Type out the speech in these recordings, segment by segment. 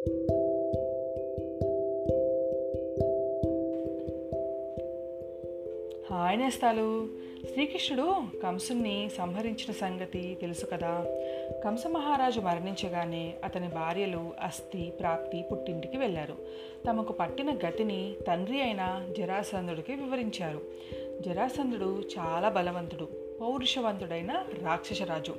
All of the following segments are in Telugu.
హాయ్ నేస్తాలు. శ్రీకృష్ణుడు కంసుని సంహరించిన సంగతి తెలుసు కదా. కంస మహారాజు మరణించగానే అతని భార్యలు అస్థి ప్రాప్తి పుట్టింటికి వెళ్ళారు. తమకు పట్టిన గతిని తండ్రి అయిన జరాసంధుడికి వివరించారు. జరాసంధుడు చాలా బలవంతుడు పౌరుషవంతుడైన రాక్షసరాజు.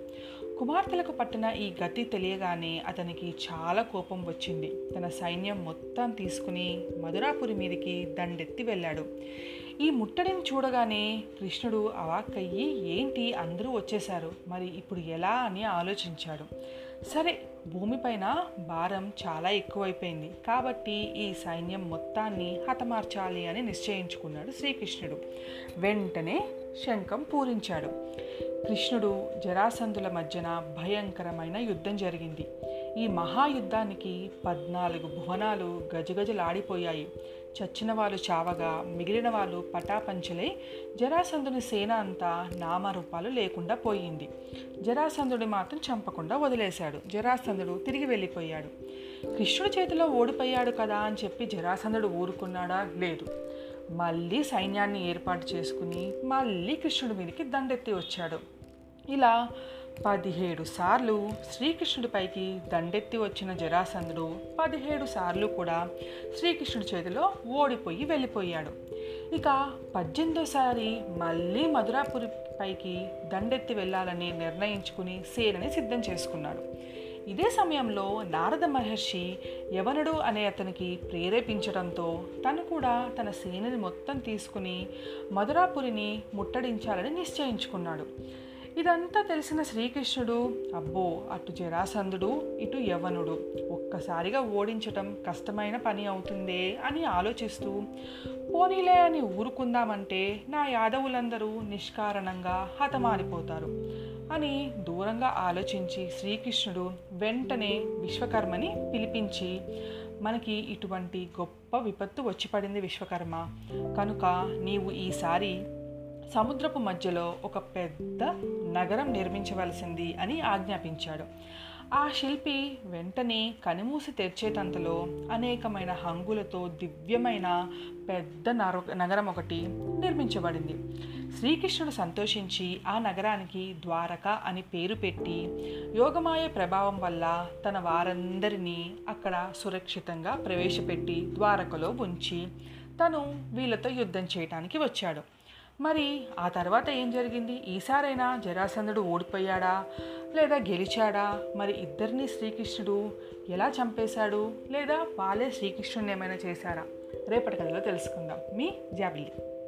కుమార్తెలకు పట్టిన ఈ గతి తెలియగానే అతనికి చాలా కోపం వచ్చింది. తన సైన్యం మొత్తం తీసుకుని మధురాపురి మీదికి దండెత్తి వెళ్ళాడు. ఈ ముట్టడిని చూడగానే కృష్ణుడు అవాక్కయ్యి ఏంటి? అందరూ వచ్చేశారు. మరి ఇప్పుడు ఎలా? అని ఆలోచించాడు. సరే భూమిపైన భారం చాలా ఎక్కువైపోయింది. కాబట్టి ఈ సైన్యం మొత్తాన్ని హతమార్చాలి అని నిశ్చయించుకున్నాడు శ్రీకృష్ణుడు. వెంటనే శంఖం పూరించాడు. కృష్ణుడు జరాసంధుల మధ్యన భయంకరమైన యుద్ధం జరిగింది. ఈ మహాయుద్ధానికి పద్నాలుగు భువనాలు గజగజలాడిపోయాయి. చచ్చిన వాళ్ళు చావగా మిగిలిన వాళ్ళు పటాపంచలై జరాసంధుని సేన అంతా నామరూపాలు లేకుండా పోయింది. జరాసంధుడి మాత్రం చంపకుండా వదిలేశాడు. జరాసంధుడు తిరిగి వెళ్ళిపోయాడు. కృష్ణుడి చేతిలో ఓడిపోయాడు కదా అని చెప్పి జరాసంధుడు ఊరుకున్నాడా? లేదు. మళ్ళీ సైన్యాన్ని ఏర్పాటు చేసుకుని మళ్ళీ కృష్ణుడి మీదకి దండెత్తి వచ్చాడు. ఇలా పదిహేడు సార్లు శ్రీకృష్ణుడిపైకి దండెత్తి వచ్చిన జరాసంధుడు పదిహేడు సార్లు కూడా శ్రీకృష్ణుడి చేతిలో ఓడిపోయి వెళ్ళిపోయాడు. ఇక పద్దెనిమిదోసారి మళ్ళీ మధురాపురి పైకి దండెత్తి వెళ్ళాలని నిర్ణయించుకుని సేనని సిద్ధం చేసుకున్నాడు. ఇదే సమయంలో నారద మహర్షి యవనుడు అనే అతనికి ప్రేరేపించడంతో తను కూడా తన సేనని మొత్తం తీసుకుని మధురాపురిని ముట్టడించాలని నిశ్చయించుకున్నాడు. ఇదంతా తెలిసిన శ్రీకృష్ణుడు అబ్బో అటు జరాసంధుడు ఇటు యవనుడు. ఒక్కసారిగా ఓడించటం కష్టమైన పని అవుతుందే అని ఆలోచిస్తూ పోనీలే అని ఊరుకుందామంటే నా యాదవులందరూ నిష్కారణంగా హతమారిపోతారు. అని దూరంగా ఆలోచించి శ్రీకృష్ణుడు వెంటనే విశ్వకర్మని పిలిపించి మనకి ఇటువంటి గొప్ప విపత్తు వచ్చి పడింది విశ్వకర్మ. కనుక నీవు ఈసారి సముద్రపు మధ్యలో ఒక పెద్ద నగరం నిర్మించవలసింది అని ఆజ్ఞాపించాడు. ఆ శిల్పి వెంటనే కనుమూసి తెరిచేటంతలో అనేకమైన హంగులతో దివ్యమైన పెద్ద నగరం ఒకటి నిర్మించబడింది. శ్రీకృష్ణుడు సంతోషించి ఆ నగరానికి ద్వారక అని పేరు పెట్టి యోగమాయ ప్రభావం వల్ల తన వారందరినీ అక్కడ సురక్షితంగా ప్రవేశపెట్టి ద్వారకలో ఉంచి తను వీళ్ళతో యుద్ధం చేయటానికి వచ్చాడు. మరి ఆ తర్వాత ఏం జరిగింది? ఈసారైనా జరాసంధుడు ఓడిపోయాడా? లేదా గెలిచాడా? మరి ఇద్దరిని శ్రీకృష్ణుడు ఎలా చంపేశాడు? లేదా వాళ్ళే శ్రీకృష్ణుని ఏమైనా చేశారా? రేపటి కథలో తెలుసుకుందాం. మీ జాబిల్లి.